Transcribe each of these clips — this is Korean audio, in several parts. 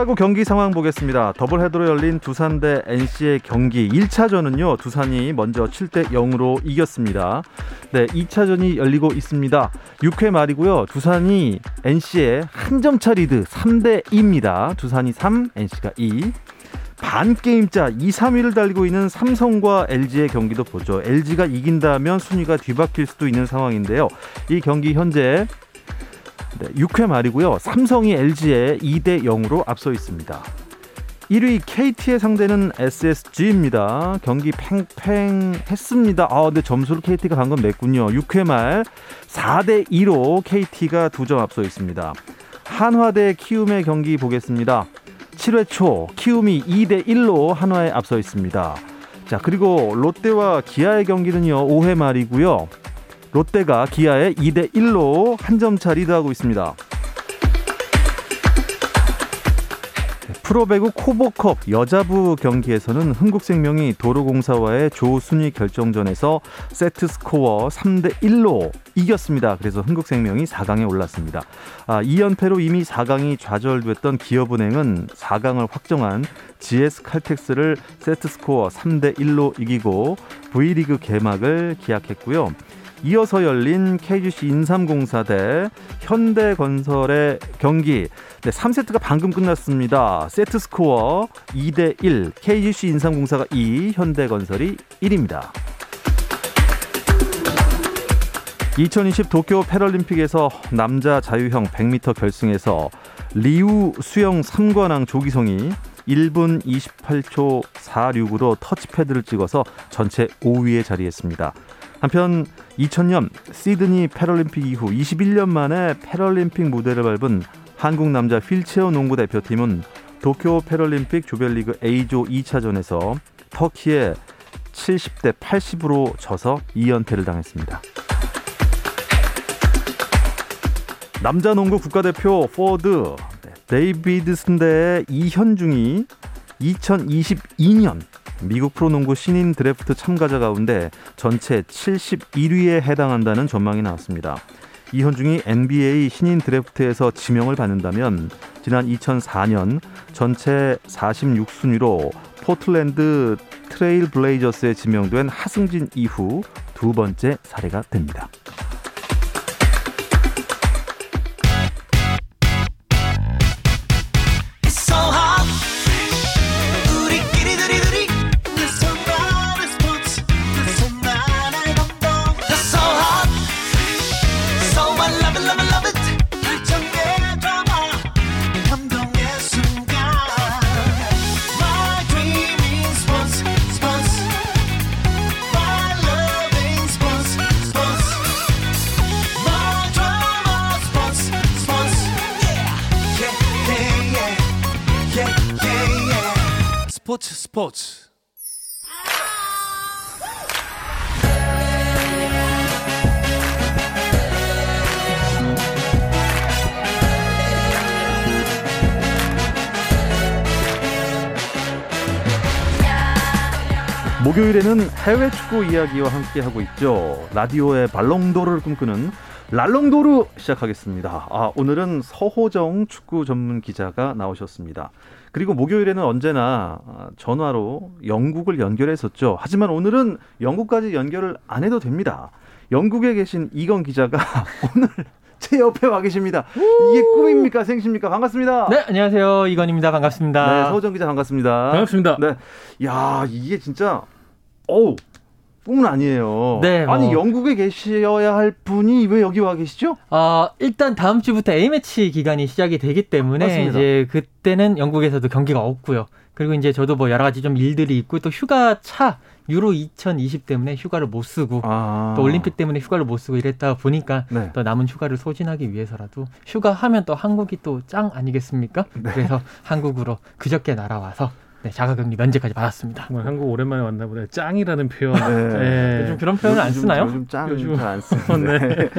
프로야구 경기 상황 보겠습니다. 더블헤더로 열린 두산 대 NC의 경기 1차전은요. 두산이 먼저 7대 0으로 이겼습니다. 네, 2차전이 열리고 있습니다. 6회 말이고요. 두산이 NC의 한 점차 리드 3대 2입니다. 두산이 3, NC가 2. 반 게임차 2, 3위를 달리고 있는 삼성과 LG의 경기도 보죠. LG가 이긴다면 순위가 뒤바뀔 수도 있는 상황인데요. 이 경기 현재 네, 6회 말이고요. 삼성이 LG에 2대 0으로 앞서 있습니다. 1위 KT의 상대는 SSG입니다. 경기 팽팽했습니다. 아, 근데 점수를 KT가 방금 냈군요. 6회 말 4대 2로 KT가 두점 앞서 있습니다. 한화 대 키움의 경기 보겠습니다. 7회 초 키움이 2대 1로 한화에 앞서 있습니다. 자, 그리고 롯데와 기아의 경기는요. 5회 말이고요. 롯데가 기아에 2대 1로 한 점 차 리드하고 있습니다. 프로배구 KOVO컵 여자부 경기에서는 흥국생명이 도로공사와의 조순위 결정전에서 세트 스코어 3대 1로 이겼습니다. 그래서 흥국생명이 4강에 올랐습니다. 아, 2연패로 이미 4강이 좌절됐던 기업은행은 4강을 확정한 GS 칼텍스를 세트 스코어 3대 1로 이기고 V리그 개막을 기약했고요. 이어서 열린 KGC 인삼공사 대 현대건설의 경기 네, 3세트가 방금 끝났습니다. 세트 스코어 2대 1 KGC 인삼공사가 2 현대건설이 1입니다. 2020 도쿄 패럴림픽에서 남자 자유형 100m 결승에서 리우 수영 3관왕 조기성이 1분 28초 46으로 터치패드를 찍어서 전체 5위에 자리했습니다. 한편 2000년 시드니 패럴림픽 이후 21년 만에 패럴림픽 무대를 밟은 한국 남자 휠체어 농구 대표팀은 도쿄 패럴림픽 조별리그 A조 2차전에서 터키에 70대 80으로 져서 2연패를 당했습니다. 남자 농구 국가대표 포워드 데이비드슨대의 이현중이 2022년 미국 프로농구 신인 드래프트 참가자 가운데 전체 71위에 해당한다는 전망이 나왔습니다. 이현중이 NBA 신인 드래프트에서 지명을 받는다면 지난 2004년 전체 46순위로 포틀랜드 트레일 블레이저스에 지명된 하승진 이후 두 번째 사례가 됩니다. 스포츠 목요일에는 해외 축구 이야기와 함께 하고 있죠. 라디오의 발롱도르를 꿈꾸는 랄롱도르 시작하겠습니다. 아, 오늘은 서호정 축구 전문 기자가 나오셨습니다. 그리고 목요일에는 언제나 전화로 영국을 연결했었죠. 하지만 오늘은 영국까지 연결을 안 해도 됩니다. 영국에 계신 이건 기자가 오늘 제 옆에 와 계십니다. 이게 꿈입니까 생십니까? 반갑습니다. 네, 안녕하세요. 이건입니다. 반갑습니다. 네, 서호정 기자 반갑습니다. 반갑습니다. 네. 야, 이게 진짜 어우 꿈은 아니에요. 네. 뭐. 아니 영국에 계셔야 할 분이 왜 여기 와 계시죠? 아 일단 다음 주부터 A 매치 기간이 시작이 되기 때문에 맞습니다. 이제 그때는 영국에서도 경기가 없고요. 그리고 이제 저도 뭐 여러 가지 좀 일들이 있고 또 휴가 차 유로 2020 때문에 휴가를 못 쓰고 아. 또 올림픽 때문에 휴가를 못 쓰고 이랬다 보니까 네. 또 남은 휴가를 소진하기 위해서라도 휴가 하면 또 한국이 또 짱 아니겠습니까? 네. 그래서 한국으로 그저께 날아와서 네, 자가격리 면제까지 받았습니다. 정말 한국 오랜만에 왔나 보네. 짱이라는 표현. 네. 네. 요즘 그런 표현을 안 쓰나요? 요즘 짱 잘안 쓰는데. 네.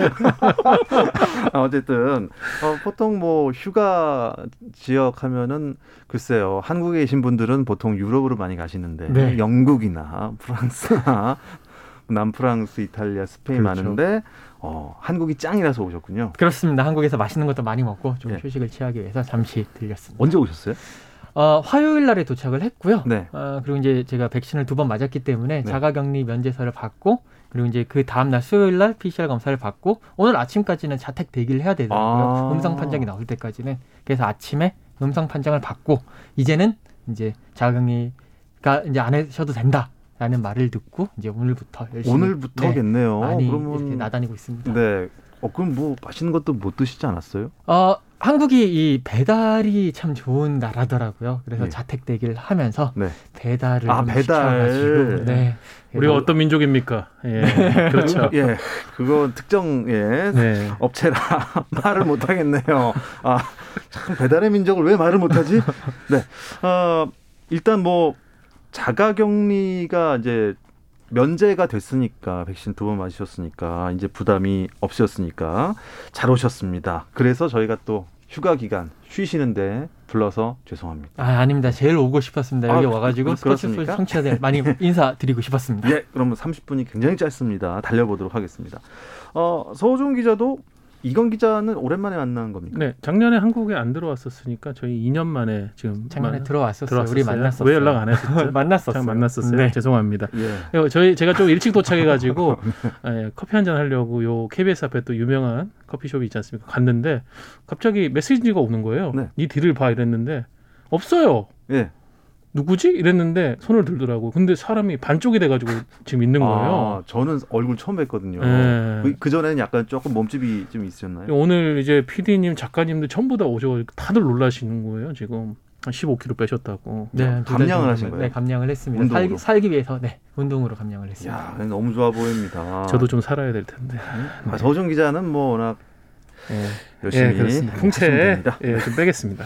아, 어쨌든 어, 보통 뭐 휴가 지역 하면은 글쎄요. 한국에 계신 분들은 보통 유럽으로 많이 가시는데 네. 영국이나 프랑스나 남프랑스, 이탈리아, 스페인 그렇죠. 많은데 어, 한국이 짱이라서 오셨군요. 그렇습니다. 한국에서 맛있는 것도 많이 먹고 좀 네. 휴식을 취하기 위해서 잠시 들렸습니다. 언제 오셨어요? 어, 화요일 날에 도착을 했고요. 네. 어, 그리고 이제 제가 백신을 두 번 맞았기 때문에 네. 자가격리 면제서를 받고 그리고 이제 그 다음 날 수요일 날 PCR 검사를 받고 오늘 아침까지는 자택 대기를 해야 되더라고요. 아. 음성 판정이 나올 때까지는. 그래서 아침에 음성 판정을 받고 이제는 이제 자가격리가 이제 안 하셔도 된다. 라는 말을 듣고 이제 오늘부터 열심히 오늘부터겠네요. 네, 많이 그러면 이렇게 나다니고 있습니다. 네. 어 그럼 뭐 맛있는 것도 못 드시지 않았어요? 어 한국이 이 배달이 참 좋은 나라더라고요. 그래서 네. 자택 대기를 하면서 네. 배달을 아 배달. 네. 우리가 어떤 민족입니까? 예. 그렇죠. 예. 그거 특정 예. 네. 업체라 말을 못 하겠네요. 아, 참 배달의 민족을 왜 말을 못 하지? 네. 어, 일단 뭐 자가 격리가 이제 면제가 됐으니까 백신 두 번 맞으셨으니까 이제 부담이 없으셨으니까 잘 오셨습니다. 그래서 저희가 또 휴가 기간 쉬시는데 불러서 죄송합니다. 아 아닙니다. 제일 오고 싶었습니다. 여기 아, 와가지고 스포츠 청취자들 많이 인사드리고 싶었습니다. 예, 그러면 30분이 굉장히 짧습니다. 달려보도록 하겠습니다. 어, 서호종 기자도 이건 기자는 오랜만에 만난 겁니까? 네, 작년에 한국에 안 들어왔었으니까 저희 2년 만에 지금 작년에 만, 들어왔었어요. 들어왔었어요. 우리 만났었어요. 왜 연락 안 했었죠? 만났었어요. 만났었어요. 네. 죄송합니다. 예. 저희 제가 좀 일찍 도착해가지고 예, 커피 한 잔 하려고 요 KBS 앞에 또 유명한 커피숍이 있지 않습니까? 갔는데 갑자기 메시지가 오는 거예요. 네, 네 뒤를 봐 이랬는데 없어요. 예. 누구지? 이랬는데 손을 들더라고. 근데 사람이 반쪽이 돼가지고 지금 있는 거예요. 아, 저는 얼굴 처음 뵀거든요. 네. 그, 전에는 약간 조금 몸집이 좀 있으셨나요? 오늘 이제 PD님, 작가님들 전부 다 오셔가지고 다들 놀라시는 거예요, 지금. 한 15kg 빼셨다고. 네, 감량을 하신 거예요? 네, 감량을 했습니다. 살기, 살기, 위해서 네 운동으로 감량을 했습니다. 야, 너무 좋아 보입니다. 저도 좀 살아야 될 텐데. 아, 서정 기자는 뭐 워낙 네. 열심히 네, 풍채 예, 좀 빼겠습니다.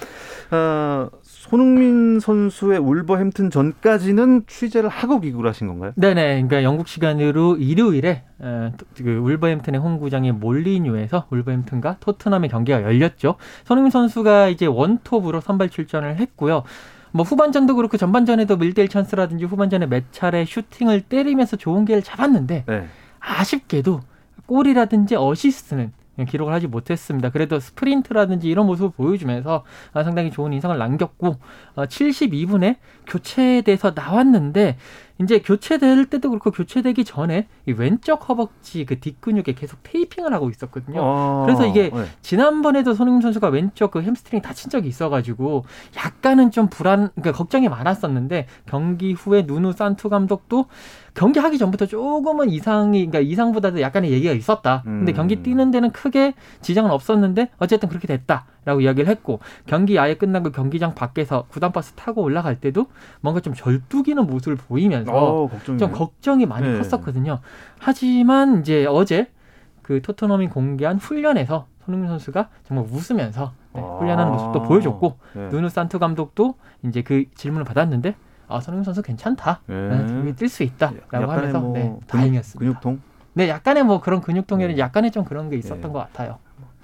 어, 손흥민 선수의 울버햄튼 전까지는 취재를 하고 귀국을 하신 건가요? 네네. 그러니까 영국 시간으로 일요일에 어, 그 울버햄튼의 홈구장의 몰리뉴에서 울버햄튼과 토트넘의 경기가 열렸죠. 손흥민 선수가 이제 원톱으로 선발 출전을 했고요. 뭐 후반전도 그렇고 전반전에도 1대1 찬스라든지 후반전에 몇 차례 슈팅을 때리면서 좋은 기회를 잡았는데 네. 아쉽게도 골이라든지 어시스트는 기록을 하지 못했습니다. 그래도 스프린트라든지 이런 모습을 보여주면서 아, 상당히 좋은 인상을 남겼고 72분에 어, 교체돼서 나왔는데 이제 교체될 때도 그렇고 교체되기 전에 이 왼쪽 허벅지 그 뒷근육에 계속 테이핑을 하고 있었거든요. 아, 그래서 이게 네. 지난번에도 손흥민 선수가 왼쪽 그 햄스트링 다친 적이 있어가지고 약간은 좀 불안, 그러니까 걱정이 많았었는데 경기 후에 누누 산투 감독도 경기하기 전부터 조금은 이상이, 그러니까 이상보다도 약간의 얘기가 있었다. 근데 음. 경기 뛰는 데는 크게 지장은 없었는데 어쨌든 그렇게 됐다. 라고 이야기를 했고 경기 아예 끝나고 경기장 밖에서 구단버스 타고 올라갈 때도 뭔가 좀 절뚝이는 모습을 보이면서 오, 어, 좀 걱정이 많이 네. 컸었거든요. 하지만 이제 어제 그 토트넘이 공개한 훈련에서 손흥민 선수가 정말 웃으면서 네, 아. 훈련하는 모습도 보여줬고 네. 누누 산투 감독도 이제 그 질문을 받았는데 아 손흥민 선수 괜찮다, 네. 네 뛸수 있다라고 하면서 뭐 네, 다행이었습니다. 근육통? 네, 약간의 뭐 그런 근육통에는 네. 약간의 좀 그런 게 있었던 네. 것 같아요.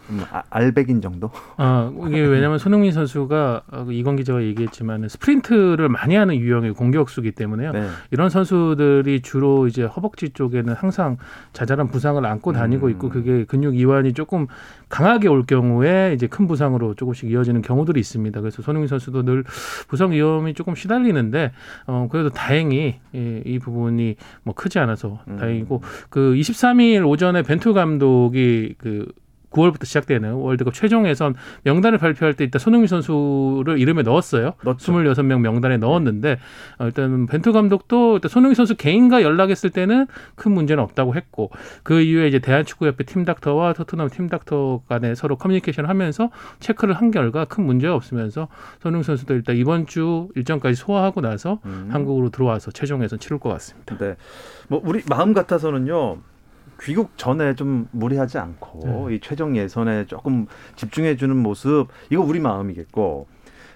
음, 아, 알백인 정도? 아 이게 왜냐하면 손흥민 선수가 어, 그 이건 기자가 얘기했지만 스프린트를 많이 하는 유형의 공격수기 때문에요. 네. 이런 선수들이 주로 이제 허벅지 쪽에는 항상 자잘한 부상을 안고 다니고 있고 음. 그게 근육 이완이 조금 강하게 올 경우에 이제 큰 부상으로 조금씩 이어지는 경우들이 있습니다. 그래서 손흥민 선수도 늘 부상 위험이 조금 시달리는데 어 그래도 다행히 이, 이 부분이 뭐 크지 않아서 음. 다행이고 그 23일 오전에 벤투 감독이 그 9월부터 시작되는 월드컵 최종 예선 명단을 발표할 때 일단 손흥민 선수를 이름에 넣었어요. 넣었죠. 26명 명단에 넣었는데 어, 일단 벤투 감독도 일단 손흥민 선수 개인과 연락했을 때는 큰 문제는 없다고 했고 그 이후에 이제 대한축구협회 팀닥터와 토트넘 팀닥터 간에 서로 커뮤니케이션을 하면서 체크를 한 결과 큰 문제가 없으면서 손흥민 선수도 일단 이번 주 일정까지 소화하고 나서 음. 한국으로 들어와서 최종 예선 치를 것 같습니다. 네. 뭐 우리 마음 같아서는요. 귀국 전에 좀 무리하지 않고 네. 이 최종 예선에 조금 집중해 주는 모습 이거 우리 마음이겠고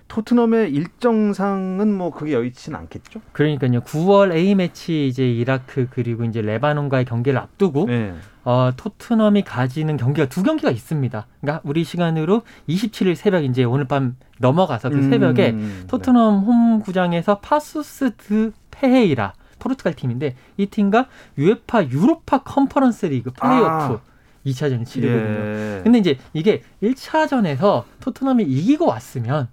토트넘의 일정상은 뭐 그게 여의치는 않겠죠? 그러니까요. 9월 A 매치 이제 이라크 그리고 이제 레바논과의 경기를 앞두고 네. 어, 토트넘이 가지는 경기가 두 경기가 있습니다. 그러니까 우리 시간으로 27일 새벽 이제 오늘 밤 넘어가서 그 새벽에 음, 네. 토트넘 네. 홈 구장에서 파수스 드 페헤이라 포르투갈 팀인데 이 팀과 유에파 유로파 컨퍼런스 리그 플레이오프 아. 2차전을 치르거든요. 예. 근데 이제 이게 1차전에서 토트넘이 이기고 왔으면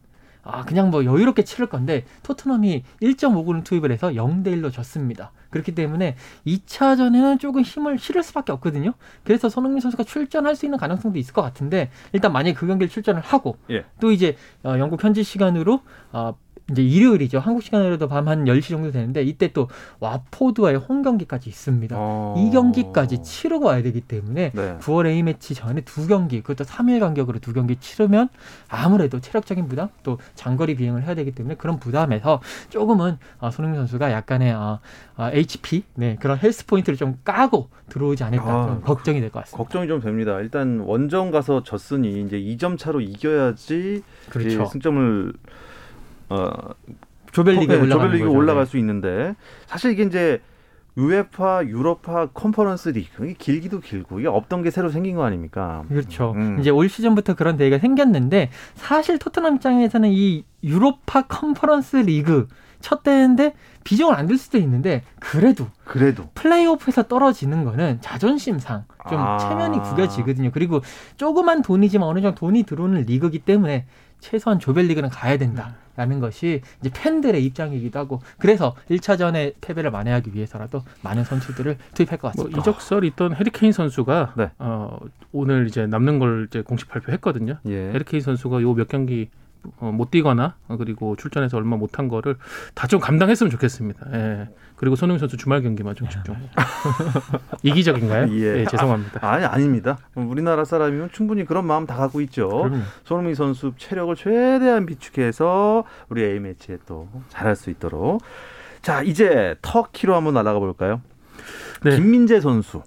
아, 그냥 뭐 여유롭게 치를 건데 토트넘이 1.5골을 투입을 해서 0대 1로 졌습니다. 그렇기 때문에 2차전에는 조금 힘을 실을 수밖에 없거든요. 그래서 손흥민 선수가 출전할 수 있는 가능성도 있을 것 같은데 일단 만약에 그 경기를 출전을 하고 예. 또 이제 어, 영국 현지 시간으로 어, 이제 일요일이죠. 한국 시간으로도 밤 한 10시 정도 되는데 이때 또 와포드와의 홈 경기까지 있습니다. 어... 이 경기까지 치르고 와야 되기 때문에 네. 9월 A매치 전에 두 경기, 그것도 3일 간격으로 두 경기 치르면 아무래도 체력적인 부담, 또 장거리 비행을 해야 되기 때문에 그런 부담에서 조금은 어, 손흥민 선수가 약간의 어, 어, HP, 네, 그런 헬스 포인트를 좀 까고 들어오지 않을까 아, 좀 걱정이 될 것 같습니다. 걱정이 좀 됩니다. 일단 원정 가서 졌으니 이제 2점 차로 이겨야지 그렇죠. 승점을 어 조별리그에 네, 조별리그 올라갈 네. 수 있는데 사실 이게 이제 UEFA 유로파 컨퍼런스 리그 이게 길기도 길고 이게 없던 게 새로 생긴 거 아닙니까? 그렇죠. 음. 이제 올 시즌부터 그런 대회가 생겼는데 사실 토트넘 입장에서는 이 유로파 컨퍼런스 리그 첫 대회인데 비중을 안 둘 수도 있는데 그래도 그래도 플레이오프에서 떨어지는 거는 자존심상 좀 아. 체면이 구겨지거든요. 그리고 조그만 돈이지만 어느 정도 돈이 들어오는 리그기 때문에 최소한 조별리그는 가야 된다라는 것이 이제 팬들의 입장이기도 하고 그래서 1차전에 패배를 만회하기 위해서라도 많은 선수들을 투입할 것 같습니다. 뭐 이적설 있던 해리케인 선수가 네. 어, 오늘 이제 남는 걸 이제 공식 발표했거든요. 예. 해리케인 선수가 요 몇 경기 어, 못 뛰거나 그리고 출전해서 얼마 못한 거를 다 좀 감당했으면 좋겠습니다. 예. 그리고 손흥민 선수 주말 경기만 좀 집중. 이기적인가요? 예. 예 죄송합니다. 아, 니 아닙니다. 우리나라 사람이면 충분히 그런 마음 다 갖고 있죠. 그럼요. 손흥민 선수 체력을 최대한 비축해서 우리 A 매치에 또 잘할 수 있도록. 자 이제 터키로 한번 날아가 볼까요? 네. 김민재 선수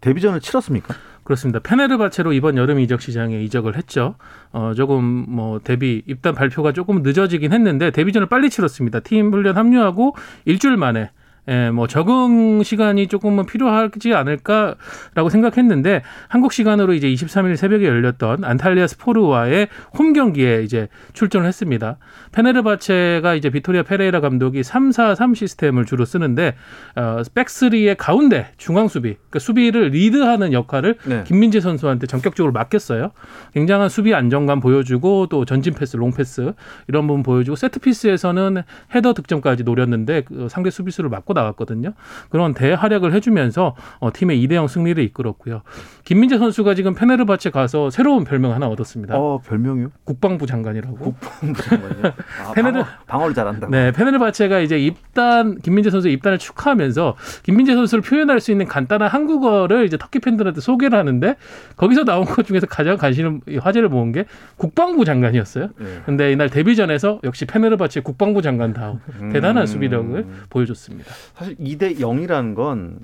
데뷔전을 치렀습니까? 그렇습니다. 페네르바체로 이번 여름 이적 시장에 이적을 했죠. 어, 조금 뭐 데뷔 입단 발표가 조금 늦어지긴 했는데 데뷔전을 빨리 치렀습니다. 팀 훈련 합류하고 일주일 만에 예, 뭐 적응 시간이 조금은 필요하지 않을까라고 생각했는데 한국 시간으로 이제 23일 새벽에 열렸던 안탈리아 스포르와의 홈 경기에 이제 출전을 했습니다. 페네르바체가 이제 비토리아 페레이라 감독이 3-4-3 시스템을 주로 쓰는데 어, back three의 가운데 중앙 수비, 그러니까 수비를 리드하는 역할을 네. 김민재 선수한테 전격적으로 맡겼어요. 굉장한 수비 안정감 보여주고 또 전진 패스, 롱 패스 이런 부분 보여주고 세트 피스에서는 헤더 득점까지 노렸는데 그 상대 수비수를 막고 나갔거든요. 그런 대활약을 해주면서 어, 팀의 2대0 승리를 이끌었고요. 김민재 선수가 지금 페네르바체 가서 새로운 별명 하나 얻었습니다. 어, 별명이요? 국방부 장관이라고. 국방부 장관이요? 아, 페네르 방어, 를 잘한다. 네, 페네르바체가 이제 입단 김민재 선수의 입단을 축하하면서 김민재 선수를 표현할 수 있는 간단한 한국어를 이제 터키 팬들한테 소개를 하는데 거기서 나온 것 중에서 가장 관심 화제를 모은 게 국방부 장관이었어요. 네. 근데 이날 데뷔전에서 역시 페네르바체 국방부 장관다운 음... 대단한 수비력을 보여줬습니다. 사실 2대 0이라는 건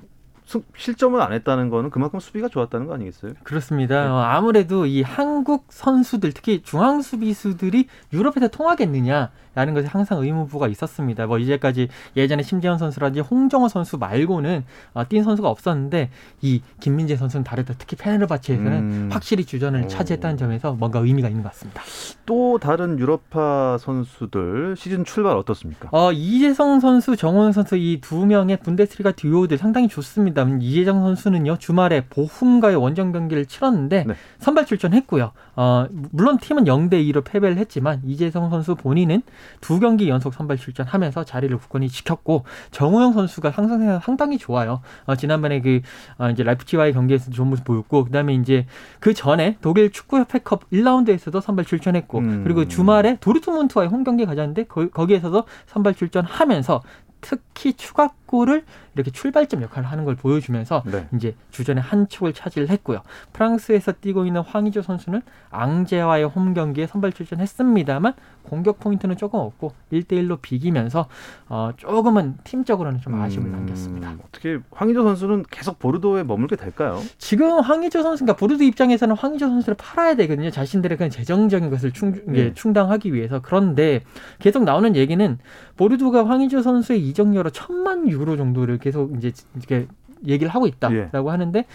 실점을 안 했다는 거는 그만큼 수비가 좋았다는 거 아니겠어요? 그렇습니다. 네. 어, 아무래도 이 한국 선수들 특히 중앙 수비수들이 유럽에서 통하겠느냐라는 것에 항상 의무부가 있었습니다. 뭐 이제까지 예전에 심재현 선수라든지 홍정호 선수 말고는 어, 뛴 선수가 없었는데 이 김민재 선수는 다르다. 특히 페네르바치에서는 음. 확실히 주전을 오. 차지했다는 점에서 뭔가 의미가 있는 것 같습니다. 또 다른 유럽파 선수들 시즌 출발 어떻습니까? 어, 이재성 선수, 정원 선수 이 두 명의 분데스리가 듀오들 상당히 좋습니다. 있었다면 이재정 선수는요 주말에 보훔과의 원정 경기를 치렀는데 네. 선발 출전했고요. 어, 물론 팀은 0대 2로 패배를 했지만 이재성 선수 본인은 두 경기 연속 선발 출전하면서 자리를 굳건히 지켰고 정우영 선수가 항상 상당히 좋아요. 어, 지난번에 그 어, 이제 라이프치와의 경기에서 좋은 모습 보였고 그다음에 이제 그 전에 독일 축구협회컵 1라운드에서도 선발 출전했고 음. 그리고 주말에 도르트문트와의 홈 경기 가졌는데 거, 거기에서도 선발 출전하면서 특히 추가 골을 이렇게 출발점 역할을 하는 걸 보여주면서 네. 이제 주전의 한 축을 차지를 했고요. 프랑스에서 뛰고 있는 황의조 선수는 앙제와의 홈 경기에 선발 출전했습니다만 공격 포인트는 조금 없고 1대1로 비기면서 어, 조금은 팀적으로는 좀 아쉬움을 음, 남겼습니다. 어떻게 황의조 선수는 계속 보르도에 머물게 될까요? 지금 황의조 선수가 보르도 입장에서는 황의조 선수를 팔아야 되거든요. 자신들의 그 재정적인 것을 충, 네. 충당하기 위해서. 그런데 계속 나오는 얘기는 보르도가 황의조 선수의 이적료로 천만 유로 정도를 계속 이제 이렇게 얘기를 하고 있다라고 예. 하는데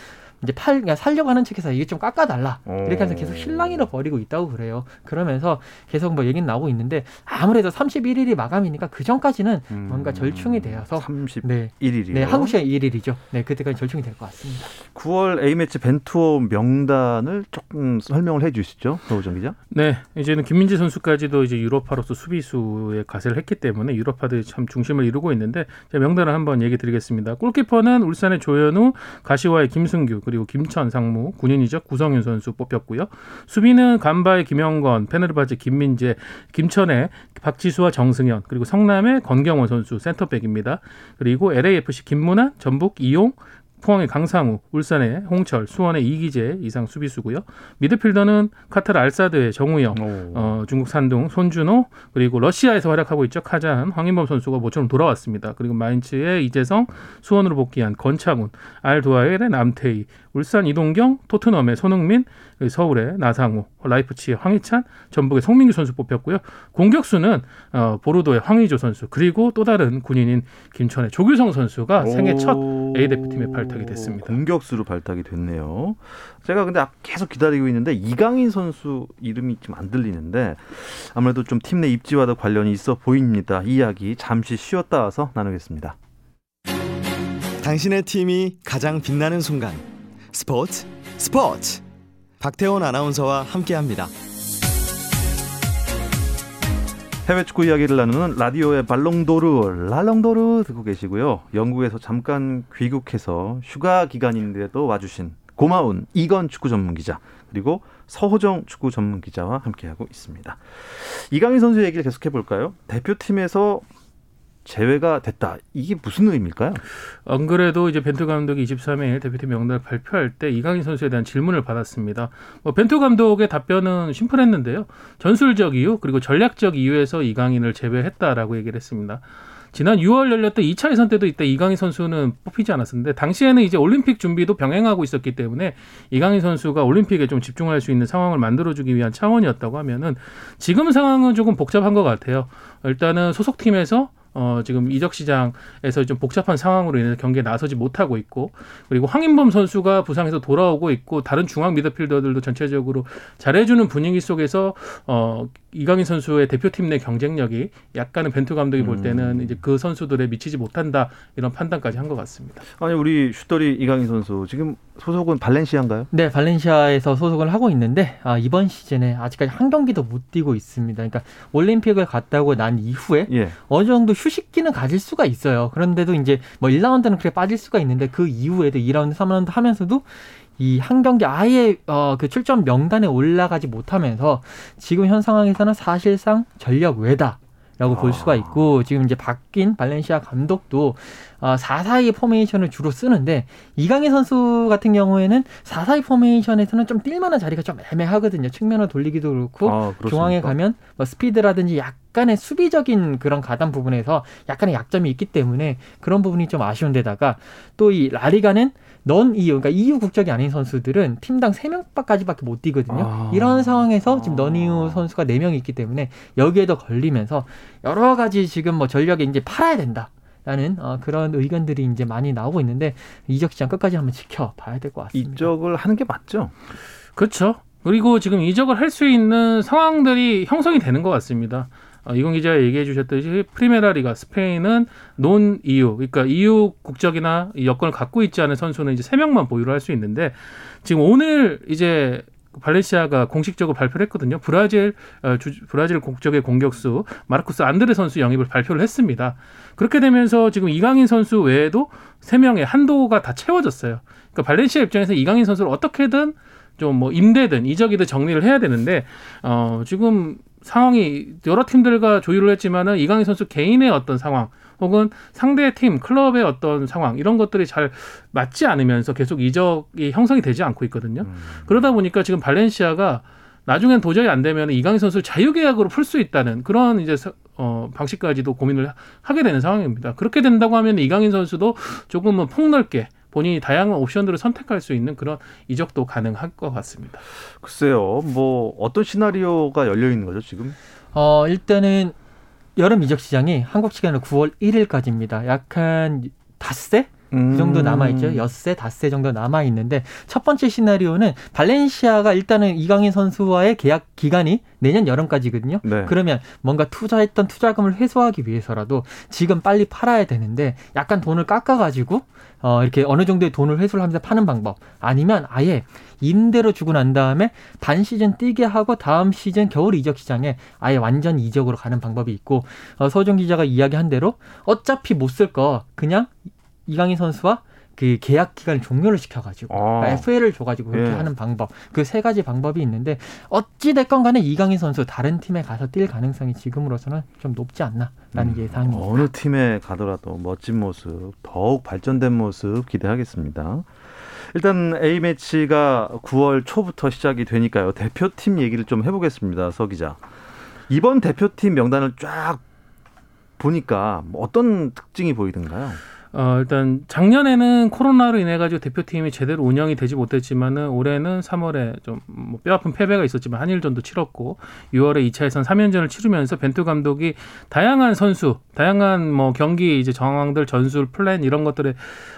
이제 팔 그러니까 살려고 하는 측에서 이게 좀 깎아달라 이렇게 해서 계속 실랑이로 버리고 있다고 그래요. 그러면서 계속 뭐 얘기는 나오고 있는데 아무래도 31일이 마감이니까 그 전까지는 음, 뭔가 절충이 되어서 31일이요. 네, 네 한국 시간 1일이죠. 네 그때까지 절충이 될 것 같습니다. 9월 A 매치 벤투어 명단을 조금 설명을 해주시죠, 노우정 기자. 네, 이제는 김민재 선수까지도 이제 유럽파로서 수비수에 가세를 했기 때문에 유럽파들이 참 중심을 이루고 있는데 제가 명단을 한번 얘기 드리겠습니다. 골키퍼는 울산의 조현우, 가시와의 김승규 그리고 김천 상무 군인이죠 구성윤 선수 뽑혔고요. 수비는 간바의 김영건, 페네르바제 김민재, 김천의 박지수와 정승현 그리고 성남의 건경원 선수 센터백입니다. 그리고 LAFC 김문환, 전북 이용, 포항의 강상우, 울산의 홍철, 수원의 이기재 이상 수비수고요. 미드필더는 카타르 알사드의 정우영, 어, 중국 산둥 손준호, 그리고 러시아에서 활약하고 있죠 카잔 황인범 선수가 모처럼 돌아왔습니다. 그리고 마인츠의 이재성, 수원으로 복귀한 건창훈, 알도아엘의 남태희, 울산 이동경, 토트넘의 손흥민, 서울의 나상호, 라이프치의 황희찬, 전북의 송민규 선수 뽑혔고요. 공격수는 어, 보르도의 황의조 선수 그리고 또 다른 군인인 김천의 조규성 선수가 생애 첫 A 대표팀에 발탁이 됐습니다. 공격수로 발탁이 됐네요. 제가 근데 계속 기다리고 있는데 이강인 선수 이름이 좀 안 들리는데 아무래도 좀 팀 내 입지와도 관련이 있어 보입니다. 이야기 잠시 쉬었다 와서 나누겠습니다. 당신의 팀이 가장 빛나는 순간 스포츠 스포츠 박태원 아나운서와 함께합니다. 해외 축구 이야기를 나누는 라디오의 발롱도르 랄롱도르 듣고 계시고요. 영국에서 잠깐 귀국해서 휴가 기간인데도 와주신 고마운 이건 축구 전문 기자 그리고 서호정 축구 전문 기자와 함께하고 있습니다. 이강인 선수 얘기를 계속해 볼까요? 대표팀에서 제외가 됐다. 이게 무슨 의미일까요? 안 그래도 이제 벤투 감독이 23일 대표팀 명단을 발표할 때 이강인 선수에 대한 질문을 받았습니다. 뭐 벤투 감독의 답변은 심플했는데요. 전술적 이유 그리고 전략적 이유에서 이강인을 제외했다라고 얘기를 했습니다. 지난 6월 열렸던 2차 예선 때도 이때 이강인 선수는 뽑히지 않았었는데 당시에는 이제 올림픽 준비도 병행하고 있었기 때문에 이강인 선수가 올림픽에 좀 집중할 수 있는 상황을 만들어주기 위한 차원이었다고 하면은 지금 상황은 조금 복잡한 것 같아요. 일단은 소속팀에서 어, 지금 이적 시장에서 좀 복잡한 상황으로 인해서 경기에 나서지 못하고 있고 그리고 황인범 선수가 부상에서 돌아오고 있고 다른 중앙 미드필더들도 전체적으로 잘해주는 분위기 속에서 어, 이강인 선수의 대표팀 내 경쟁력이 약간은 벤투 감독이 볼 때는 음. 이제 그 선수들에 미치지 못한다 이런 판단까지 한 것 같습니다. 아니 우리 슈터리 이강인 선수 지금 소속은 발렌시아인가요? 네, 발렌시아에서 소속을 하고 있는데 아, 이번 시즌에 아직까지 한 경기도 못 뛰고 있습니다. 그러니까 올림픽을 갔다고 난 이후에 예. 어느 정도 휴 식기는 가질 수가 있어요. 그런데도 이제 뭐 1라운드는 그렇게 빠질 수가 있는데 그 이후에도 2라운드, 3라운드 하면서도 이한 경기 아예 어, 그 출전 명단에 올라가지 못하면서 지금 현 상황에서는 사실상 전력 외다. 라고 볼 수가 아. 있고 지금 이제 바뀐 발렌시아 감독도 어, 4-4-2 포메이션을 주로 쓰는데 이강인 선수 같은 경우에는 4-4-2 포메이션에서는 좀 뛸만한 자리가 좀 애매하거든요. 측면을 돌리기도 그렇고 아, 중앙에 가면 뭐 스피드라든지 약간의 수비적인 그런 가담 부분에서 약간의 약점이 있기 때문에 그런 부분이 좀 아쉬운 데다가 또 이 라리가는 non-EU, 그러니까 EU 국적이 아닌 선수들은 팀당 3명까지밖에 못 뛰거든요. 아. 이런 상황에서 지금 non-EU 선수가 4명이 있기 때문에 여기에도 걸리면서 여러 가지 지금 뭐 전력에 이제 팔아야 된다. 라는 어, 그런 의견들이 이제 많이 나오고 있는데 이적 시장 끝까지 한번 지켜봐야 될 것 같습니다. 이적을 하는 게 맞죠? 그렇죠. 그리고 지금 이적을 할 수 있는 상황들이 형성이 되는 것 같습니다. 어, 이건 기자가 얘기해 주셨듯이 프리메라리가 스페인은 논 EU, 그러니까 EU 국적이나 여권을 갖고 있지 않은 선수는 이제 세 명만 보유를 할 수 있는데 지금 오늘 이제 발렌시아가 공식적으로 발표를 했거든요. 브라질 어, 주, 브라질 국적의 공격수 마르코스 안드레 선수 영입을 발표를 했습니다. 그렇게 되면서 지금 이강인 선수 외에도 세 명의 한도가 다 채워졌어요. 그러니까 발렌시아 입장에서 이강인 선수를 어떻게든 좀 뭐 임대든 이적이든 정리를 해야 되는데 어 지금 상황이 여러 팀들과 조율을 했지만은 이강인 선수 개인의 어떤 상황 혹은 상대 팀 클럽의 어떤 상황 이런 것들이 잘 맞지 않으면서 계속 이적이 형성이 되지 않고 있거든요. 음. 그러다 보니까 지금 발렌시아가 나중엔 도저히 안 되면 이강인 선수를 자유계약으로 풀 수 있다는 그런 이제 어, 방식까지도 고민을 하게 되는 상황입니다. 그렇게 된다고 하면 이강인 선수도 조금은 폭넓게 본인이 다양한 옵션들을 선택할 수 있는 그런 이적도 가능할 것 같습니다. 글쎄요, 뭐 어떤 시나리오가 열려 있는 거죠 지금? 어 일단은 여름 이적 시장이 한국 시간으로 9월 1일까지입니다. 약한 닷새 음. 그 정도 남아 있죠. 엿새, 닷새 정도 남아 있는데 첫 번째 시나리오는 발렌시아가 일단은 이강인 선수와의 계약 기간이 내년 여름까지거든요. 네. 그러면 뭔가 투자했던 투자금을 회수하기 위해서라도 지금 빨리 팔아야 되는데 약간 돈을 깎아가지고 어 이렇게 어느 정도의 돈을 회수를 하면서 파는 방법 아니면 아예 임대로 주고 난 다음에 단 시즌 뛰게 하고 다음 시즌 겨울 이적 시장에 아예 완전 이적으로 가는 방법이 있고 어, 서정 기자가 이야기한 대로 어차피 못 쓸 거 그냥 이강인 선수와 그 계약 기간을 종료를 시켜가지고 아. 그러니까 FA를 줘가지고 그렇게 예. 하는 방법 그 세 가지 방법이 있는데 어찌 됐건 간에 이강인 선수 다른 팀에 가서 뛸 가능성이 지금으로서는 좀 높지 않나라는 음, 예상입니다. 어느 팀에 가더라도 멋진 모습 더욱 발전된 모습 기대하겠습니다. 일단 A 매치가 9월 초부터 시작이 되니까요 대표팀 얘기를 좀 해보겠습니다 서 기자. 이번 대표팀 명단을 쫙 보니까 어떤 특징이 보이던가요? 어, 일단 작년에는 코로나로 인해 가지고 대표팀이 제대로 운영이 되지 못했지만은 올해는 3월에 좀 뭐 뼈아픈 패배가 있었지만 한일전도 치렀고 6월에 2차 예선 3연전을 치르면서 벤투 감독이 다양한 선수, 다양한 뭐 경기 이제 정황들 전술 플랜 이런 것들에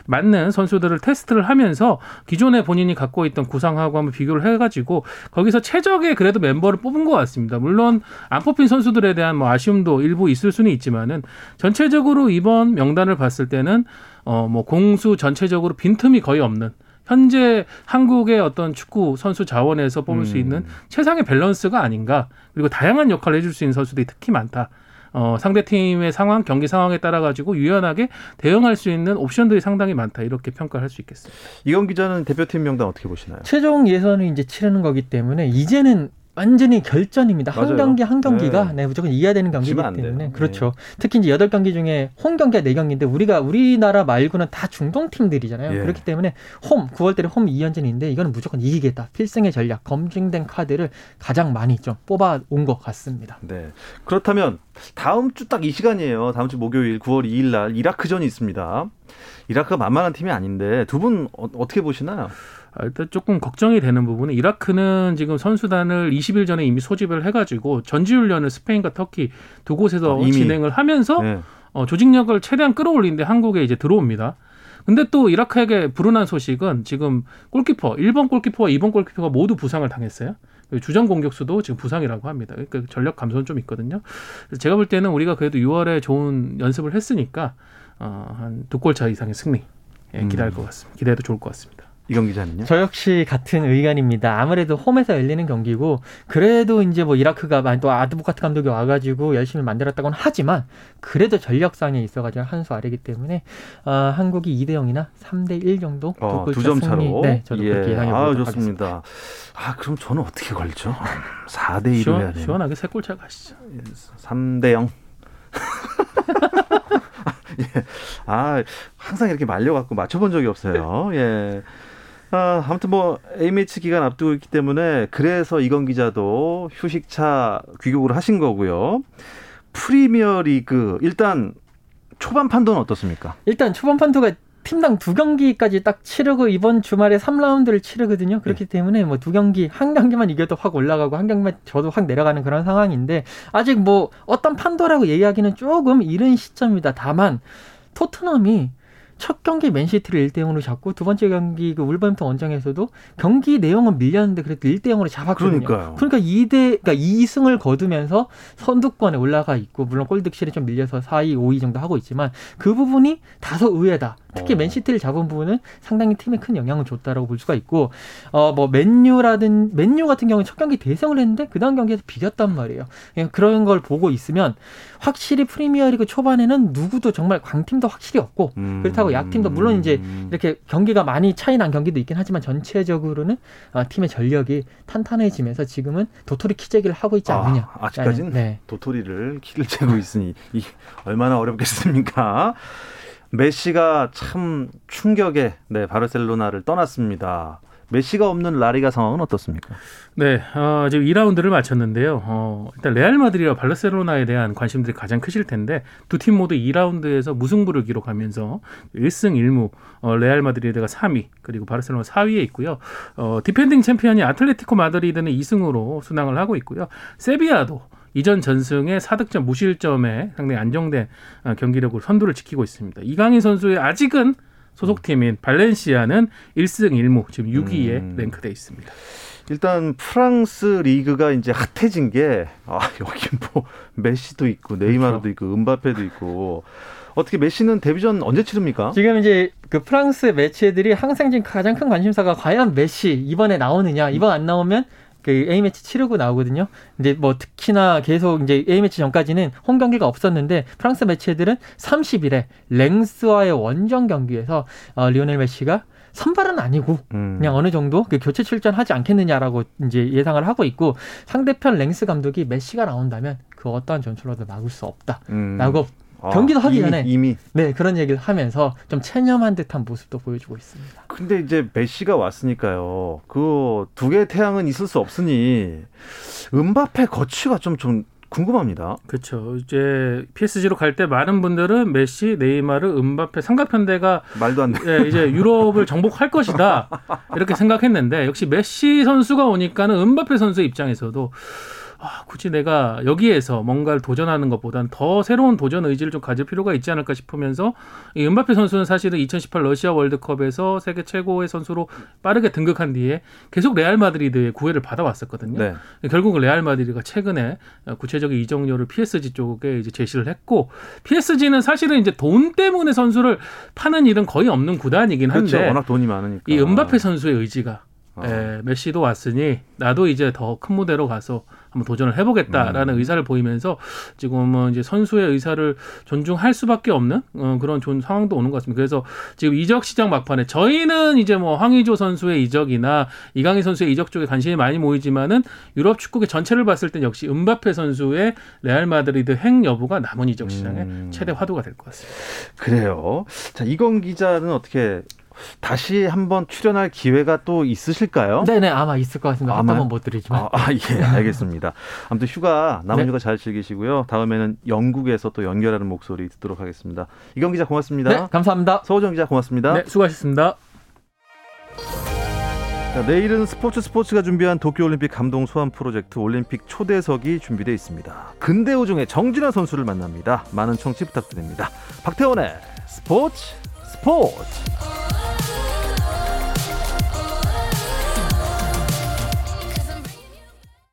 맞는 선수들을 테스트를 하면서 기존에 본인이 갖고 있던 구상하고 한번 비교를 해 가지고 거기서 최적의 그래도 멤버를 뽑은 것 같습니다. 물론 안 뽑힌 선수들에 대한 뭐 아쉬움도 일부 있을 수는 있지만은 전체적으로 이번 명단을 봤을 때는 어, 뭐 공수 전체적으로 빈틈이 거의 없는 현재 한국의 어떤 축구 선수 자원에서 뽑을 음. 수 있는 최상의 밸런스가 아닌가. 그리고 다양한 역할을 해줄 수 있는 선수들이 특히 많다. 어, 상대 팀의 상황, 경기 상황에 따라 가지고 유연하게 대응할 수 있는 옵션들이 상당히 많다. 이렇게 평가를 할 수 있겠습니다. 이건 기자는 대표팀 명단 어떻게 보시나요? 최종 예선을 이제 치르는 거기 때문에 이제는 완전히 결전입니다. 맞아요. 한 경기 한 경기가 네. 네, 무조건 이겨야 되는 경기이기 때문에 네. 그렇죠. 네. 특히 이제 여덟 경기 중에 홈 경기가 네 경기인데 우리가 우리나라 말고는 다 중동 팀들이잖아요. 예. 그렇기 때문에 홈 9월달에 홈 2연전인데 이거는 무조건 이기겠다. 필승의 전략 검증된 카드를 가장 많이 좀 뽑아 온 것 같습니다. 네. 그렇다면 다음 주 딱 이 시간이에요. 다음 주 목요일 9월 2일 날 이라크전이 있습니다. 이라크가 만만한 팀이 아닌데 두 분 어, 어떻게 보시나요? 아, 일단 조금 걱정이 되는 부분은 이라크는 지금 선수단을 20일 전에 이미 소집을 해가지고 전지훈련을 스페인과 터키 두 곳에서 아, 진행을 하면서 네. 어, 조직력을 최대한 끌어올리는데 한국에 이제 들어옵니다. 근데 또 이라크에게 불운한 소식은 지금 골키퍼 1번 골키퍼와 2번 골키퍼가 모두 부상을 당했어요. 주전 공격수도 지금 부상이라고 합니다. 그러니까 전력 감소는 좀 있거든요. 제가 볼 때는 우리가 그래도 6월에 좋은 연습을 했으니까 어, 한 두 골 차 이상의 승리 예, 기대할 음. 것 같습니다. 기대해도 좋을 것 같습니다. 이경 기자는요? 저 역시 같은 의견입니다. 아무래도 홈에서 열리는 경기고 그래도 이제 뭐 이라크가 또 아드보카트 감독이 와가지고 열심히 만들었다고는 하지만 그래도 전력상에 있어가지고 한 수 아래기 때문에 어, 한국이 2대 0이나 3대 1 정도 어, 두점 차로 네, 저도 예. 그렇게 예상해 보도록 아, 좋습니다. 하겠습니다. 아 그럼 저는 어떻게 걸죠? 4대 1로 시원, 해야 돼요. 시원하게 세 골 차 가시죠. 3대 0. 예. 아, 항상 이렇게 말려갖고 맞춰본 적이 없어요. 예. 아, 아무튼 뭐 A매치 기간 앞두고 있기 때문에 그래서 이건 기자도 휴식차 귀국을 하신 거고요. 프리미어 리그 일단 초반 판도는 어떻습니까? 일단 초반 판도가 팀당 두 경기까지 딱 치르고 이번 주말에 3라운드를 치르거든요. 그렇기 네. 때문에 뭐 두 경기 한 경기만 이겨도 확 올라가고 한 경기만 저도 확 내려가는 그런 상황인데 아직 뭐 어떤 판도라고 얘기하기는 조금 이른 시점입니다. 다만 토트넘이 첫 경기 맨시티를 1대 0으로 잡고 두 번째 경기 그 울버햄튼 원정에서도 경기 내용은 밀렸는데 그래도 1대 0으로 잡았거든요. 그러니까요. 그러니까 2대 그러니까 2승을 거두면서 선두권에 올라가 있고 물론 골득실이 좀 밀려서 4위, 5위 정도 하고 있지만 그 부분이 다소 의외다. 특히 어. 맨시티를 잡은 부분은 상당히 팀에 큰 영향을 줬다라고 볼 수가 있고 어 뭐 맨유라든 맨유 같은 경우는 첫 경기 대승을 했는데 그 다음 경기에서 비겼단 말이에요. 예, 그런 걸 보고 있으면 확실히 프리미어리그 초반에는 누구도 정말 강팀도 확실히 없고 음. 그렇다고 약팀도 물론 이제 이렇게 경기가 많이 차이 난 경기도 있긴 하지만 전체적으로는 어, 팀의 전력이 탄탄해지면서 지금은 도토리 키재기를 하고 있지 않느냐. 아, 아직까지는 네. 도토리를 키를 재고 있으니 이 얼마나 어렵겠습니까? 메시가 참 충격에 네, 바르셀로나를 떠났습니다. 메시가 없는 라리가 상황은 어떻습니까? 네, 어, 지금 2라운드를 마쳤는데요. 어, 일단 레알 마드리드와 바르셀로나에 대한 관심들이 가장 크실 텐데 두 팀 모두 2라운드에서 무승부를 기록하면서 1승 1무, 어, 레알 마드리드가 3위, 그리고 바르셀로나 4위에 있고요. 어, 디펜딩 챔피언인 아틀레티코 마드리드는 2승으로 순항을 하고 있고요. 세비야도 2전 전승의 4득점 무실점에 상당히 안정된 어, 경기력으로 선두를 지키고 있습니다. 이강인 선수의 아직은 소속팀인 발렌시아는 1승 1무 지금 6위에 음. 랭크돼 있습니다. 일단 프랑스 리그가 이제 핫해진 게 아, 여기 뭐 메시도 있고 네이마르도 그렇죠. 있고 음바페도 있고 어떻게 메시는 데뷔전 언제 치릅니까? 지금 이제 그 프랑스 매체들이 항상 지금 가장 큰 관심사가 과연 메시 이번에 나오느냐 이번 안 나오면 그 A 매치 치르고 나오거든요. 이제 뭐 특히나 계속 이제 A 매치 전까지는 홈 경기가 없었는데 프랑스 매체들은 30일에 랭스와의 원정 경기에서 어, 리오넬 메시가 선발은 아니고 음. 그냥 어느 정도 그 교체 출전하지 않겠느냐라고 이제 예상을 하고 있고 상대편 랭스 감독이 메시가 나온다면 그 어떠한 전술로도 막을 수 없다라고 음. 아, 경기도 하기 이미, 전에 이미 네 그런 얘기를 하면서 좀 체념한 듯한 모습도 보여주고 있습니다. 근데 이제 메시가 왔으니까요. 그 두 개의 태양은 있을 수 없으니 음바페 거취가 좀좀 궁금합니다. 그렇죠. 이제 PSG로 갈 때 많은 분들은 메시, 네이마르, 음바페 삼각편대가 말도 안 돼. 예, 이제 유럽을 정복할 것이다 이렇게 생각했는데 역시 메시 선수가 오니까는 음바페 선수 입장에서도 아, 굳이 내가 여기에서 뭔가를 도전하는 것보다는 더 새로운 도전 의지를 좀 가질 필요가 있지 않을까 싶으면서 이 음바페 선수는 사실은 2018 러시아 월드컵에서 세계 최고의 선수로 빠르게 등극한 뒤에 계속 레알 마드리드의 구애를 받아왔었거든요. 네. 결국 레알 마드리드가 최근에 구체적인 이적료를 PSG 쪽에 이제 제시를 했고 PSG는 사실은 이제 돈 때문에 선수를 파는 일은 거의 없는 구단이긴 한데 그렇죠. 워낙 돈이 많으니까. 이 음바페 선수의 의지가 아. 에, 메시도 왔으니 나도 이제 더 큰 무대로 가서 한번 도전을 해보겠다라는 음. 의사를 보이면서 지금은 이제 선수의 의사를 존중할 수밖에 없는 어, 그런 좋은 상황도 오는 것 같습니다. 그래서 지금 이적 시장 막판에 저희는 이제 뭐 황의조 선수의 이적이나 이강인 선수의 이적 쪽에 관심이 많이 모이지만은 유럽 축구계 전체를 봤을 땐 역시 음바페 선수의 레알 마드리드 행 여부가 남은 이적 시장의 음. 최대 화두가 될 것 같습니다. 그래요. 자, 이건 기자는 어떻게 다시 한번 출연할 기회가 또 있으실까요? 네네 아마 있을 것 같습니다. 어떤 건못 드리지만. 아, 아, 예, 알겠습니다. 아무튼 휴가 남은 네. 휴가 잘 즐기시고요. 다음에는 영국에서 또 연결하는 목소리 듣도록 하겠습니다. 이경 기자 고맙습니다. 네 감사합니다. 서호정 기자 고맙습니다. 네, 수고하셨습니다. 자, 내일은 스포츠 스포츠가 준비한 도쿄올림픽 감동 소환 프로젝트 올림픽 초대석이 준비되어 있습니다. 근대 우 중에 정진아 선수를 만납니다. 많은 청취 부탁드립니다. 박태원의 스포츠 스포츠.